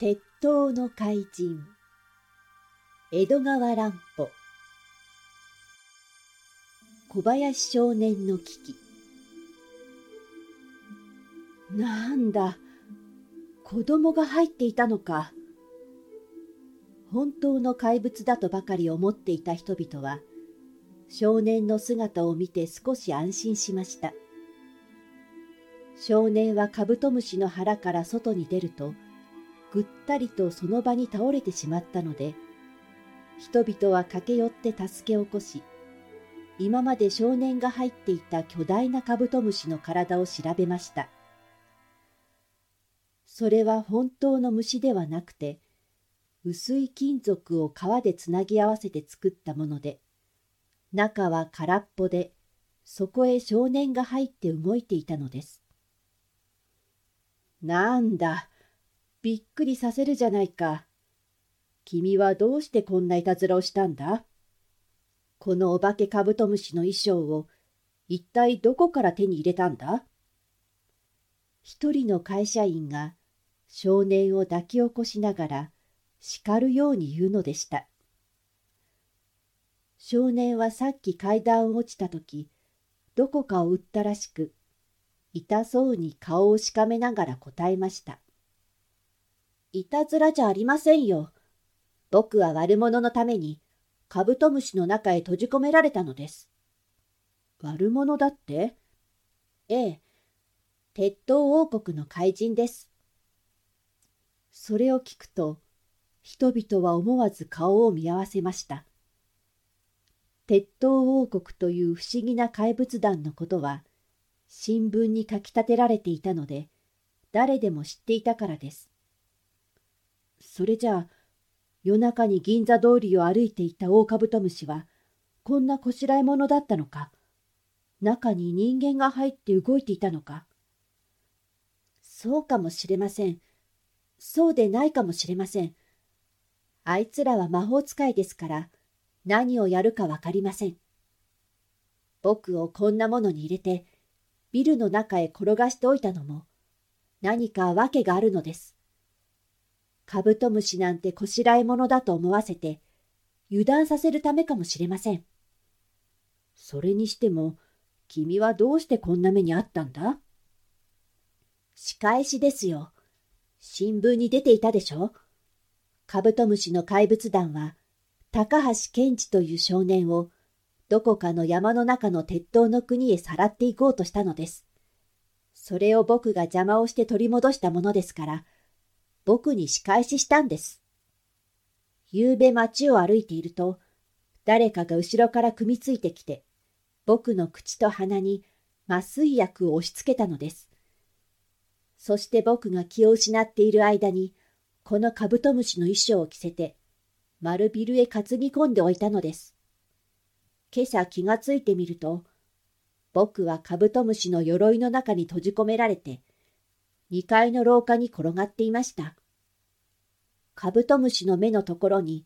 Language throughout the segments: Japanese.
鉄塔の怪人。江戸川乱歩。小林少年の危機。なんだ。子供が入っていたのか。本当の怪物だとばかり思っていた人々は少年の姿を見て少し安心しました。少年はカブトムシの腹から外に出るとぐったりとその場に倒れてしまったので人々は駆け寄って助け起こし今まで少年が入っていた巨大なカブトムシの体を調べました。それは本当の虫ではなくて薄い金属を皮でつなぎ合わせて作ったもので中は空っぽでそこへ少年が入って動いていたのです。なんだ、びっくりさせるじゃないか。君はどうしてこんないたずらをしたんだ？このお化けカブトムシの衣装を一体どこから手に入れたんだ？一人の会社員が少年を抱き起こしながら叱るように言うのでした。少年はさっき階段を落ちた時どこかを打ったらしく痛そうに顔をしかめながら答えました。いたずらじゃありませんよ。僕は悪者のためにカブトムシの中へ閉じ込められたのです。悪者だって？ええ、鉄塔王国の怪人です。それを聞くと、人々は思わず顔を見合わせました。鉄塔王国という不思議な怪物団のことは、新聞に書き立てられていたので、誰でも知っていたからです。それじゃあ、夜中に銀座通りを歩いていたオオカブトムシは、こんなこしらえ者だったのか、中に人間が入って動いていたのか？そうかもしれません。そうでないかもしれません。あいつらは魔法使いですから、何をやるかわかりません。僕をこんなものに入れて、ビルの中へ転がしておいたのも、何か訳があるのです。カブトムシなんてこしらえ者だと思わせて、油断させるためかもしれません。それにしても、君はどうしてこんな目にあったんだ？仕返しですよ。新聞に出ていたでしょ？カブトムシの怪物団は、高橋健二という少年をどこかの山の中の鉄塔の国へさらっていこうとしたのです。それを僕が邪魔をして取り戻したものですから、僕に仕返ししたんです。夕べ街を歩いていると、誰かが後ろから組みついてきて、僕の口と鼻に麻酔薬を押し付けたのです。そして僕が気を失っている間に、このカブトムシの衣装を着せて、丸ビルへ担ぎ込んでおいたのです。今朝気がついてみると、僕はカブトムシの鎧の中に閉じ込められて、2階の廊下に転がっていました。カブトムシの目のところに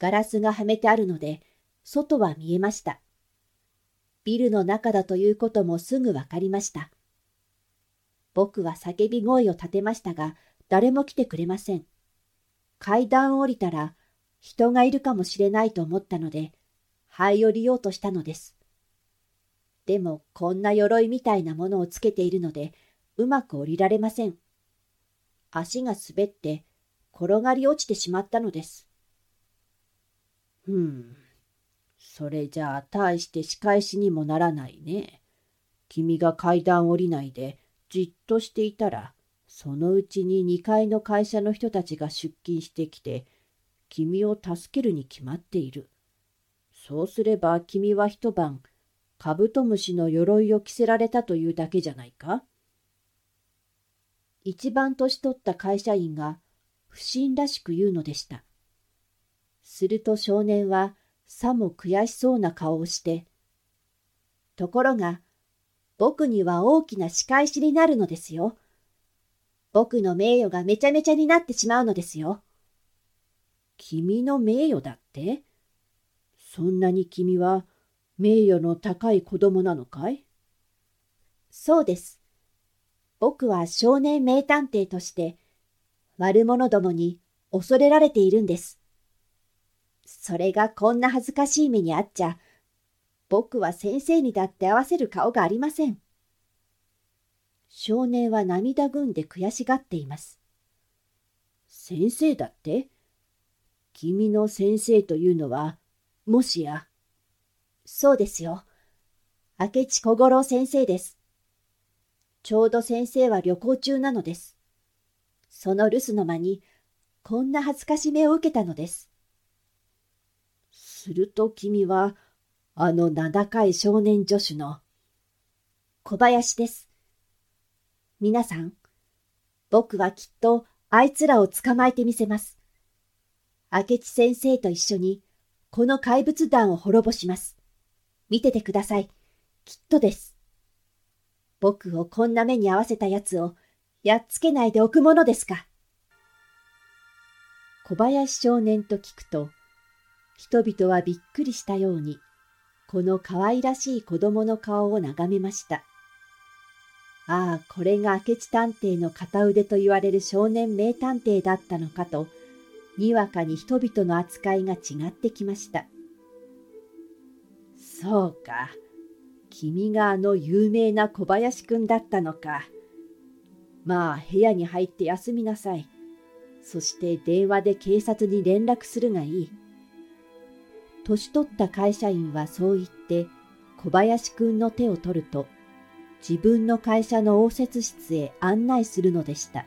ガラスがはめてあるので、外は見えました。ビルの中だということもすぐわかりました。僕は叫び声を立てましたが、誰も来てくれません。階段を降りたら、人がいるかもしれないと思ったので、這い降りようとしたのです。でもこんな鎧みたいなものをつけているのでうまく降りられません。足が滑って転がり落ちてしまったのです。ふん、それじゃあ大して仕返しにもならないね。君が階段降りないでじっとしていたら、そのうちに2階の会社の人たちが出勤してきて、君を助けるに決まっている。そうすれば君は一晩、カブトムシの鎧を着せられたというだけじゃないか？一番年取った会社員が不審らしく言うのでした。すると少年はさも悔しそうな顔をして、ところが、僕には大きな仕返しになるのですよ。僕の名誉がめちゃめちゃになってしまうのですよ。君の名誉だって？そんなに君は名誉の高い子供なのかい？そうです。僕は少年名探偵として悪者どもに恐れられているんです。それがこんな恥ずかしい目にあっちゃ、僕は先生にだって合わせる顔がありません。少年は涙ぐんで悔しがっています。先生だって？君の先生というのは、もしや？そうですよ。明智小五郎先生です。ちょうど先生は旅行中なのです。その留守の間に、こんな恥ずかしめを受けたのです。すると君は、あの名高い少年助手の、小林です。皆さん、僕はきっとあいつらを捕まえてみせます。明智先生と一緒に、この怪物団を滅ぼします。見ててください。きっとです。僕をこんな目に合わせた奴を、やっつけないでおくものですか。小林少年と聞くと、人々はびっくりしたように、この可愛らしい子供の顔を眺めました。ああ、これが明智探偵の片腕と言われる少年名探偵だったのかと、にわかに人々の扱いが違ってきました。そうか。君があの有名な小林くんだったのか。まあ、部屋に入って休みなさい。そして電話で警察に連絡するがいい。年取った会社員はそう言って小林くんの手を取ると自分の会社の応接室へ案内するのでした。